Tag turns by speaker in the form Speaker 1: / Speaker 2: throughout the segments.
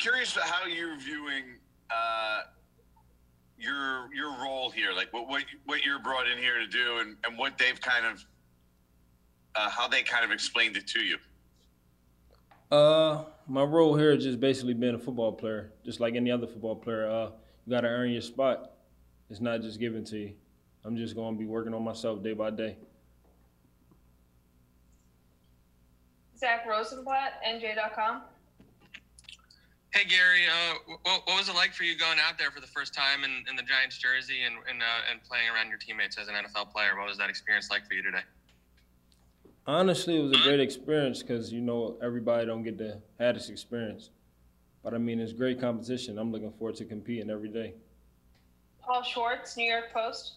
Speaker 1: curious how you're viewing uh, your your role here, like what what what you're brought in here to do, and and what they've kind of uh, how they kind of explained it to you.
Speaker 2: Uh, my role here is just basically being a football player, just like any other football player. Uh, you got to earn your spot. It's not just given to you. I'm just going to be working on myself day by day.
Speaker 3: Zack Rosenblatt, NJ.com.
Speaker 4: Hey Gary, uh, what, what was it like for you going out there for the first time in, in the Giants jersey and and, uh, and playing around your teammates as an NFL player? What was that experience like for you today?
Speaker 2: Honestly, it was a great experience because you know everybody don't get to have this experience. But I mean, it's great competition. I'm looking forward to competing every day.
Speaker 3: Paul Schwartz, New York Post.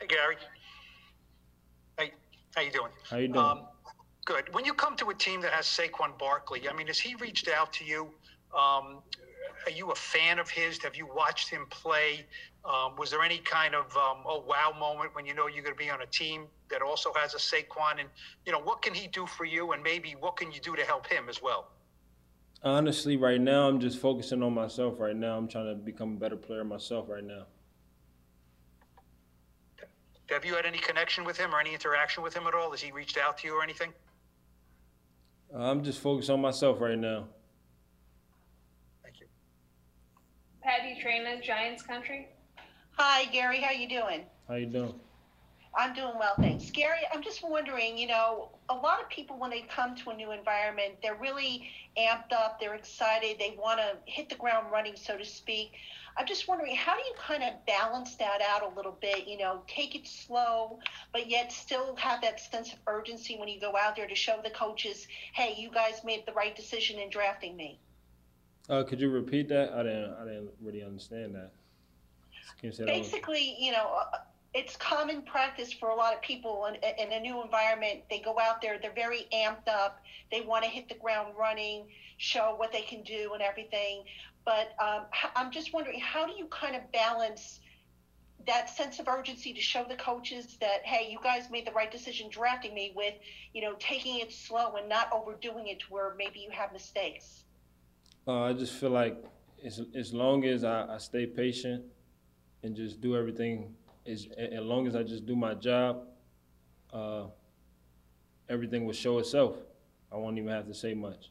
Speaker 5: Hey, Gary. Hey, how you doing?
Speaker 2: How you doing?
Speaker 5: Um, good. When you come to a team that has Saquon Barkley, I mean, has he reached out to you? Um, are you a fan of his? Have you watched him play? Um, was there any kind of um, oh wow moment when you know you're going to be on a team that also has a Saquon? And you know what can he do for you? And maybe what can you do to help him as well?
Speaker 2: Honestly, right now I'm just focusing on myself. Right now, I'm trying to become a better player myself. Right now.
Speaker 5: Have you had any connection with him or any interaction with him at all? Has he reached out to you or anything?
Speaker 2: I'm just focused on myself right now.
Speaker 5: Thank you.
Speaker 3: Patty Traina, Giants Country.
Speaker 6: Hi, Gary. How you doing?
Speaker 2: How you doing?
Speaker 6: I'm doing well, thanks. Gary, I'm just wondering, you know, a lot of people when they come to a new environment, they're really amped up, they're excited, they want to hit the ground running, so to speak. I'm just wondering, how do you kind of balance that out a little bit? You know, take it slow, but yet still have that sense of urgency when you go out there to show the coaches, hey, you guys made the right decision in drafting me.
Speaker 2: Uh, could you repeat that? I didn't. I didn't really understand that. Can you say that one-
Speaker 6: Basically, you know, uh, it's common practice for a lot of people in, in a new environment. They go out there, they're very amped up. They want to hit the ground running, show what they can do and everything. But um, I'm just wondering, how do you kind of balance that sense of urgency to show the coaches that, hey, you guys made the right decision drafting me with, you know, taking it slow and not overdoing it to where maybe you have mistakes?
Speaker 2: Uh, I just feel like as as long as I, I stay patient and just do everything, as as long as I just do my job, uh, everything will show itself. I won't even have to say much.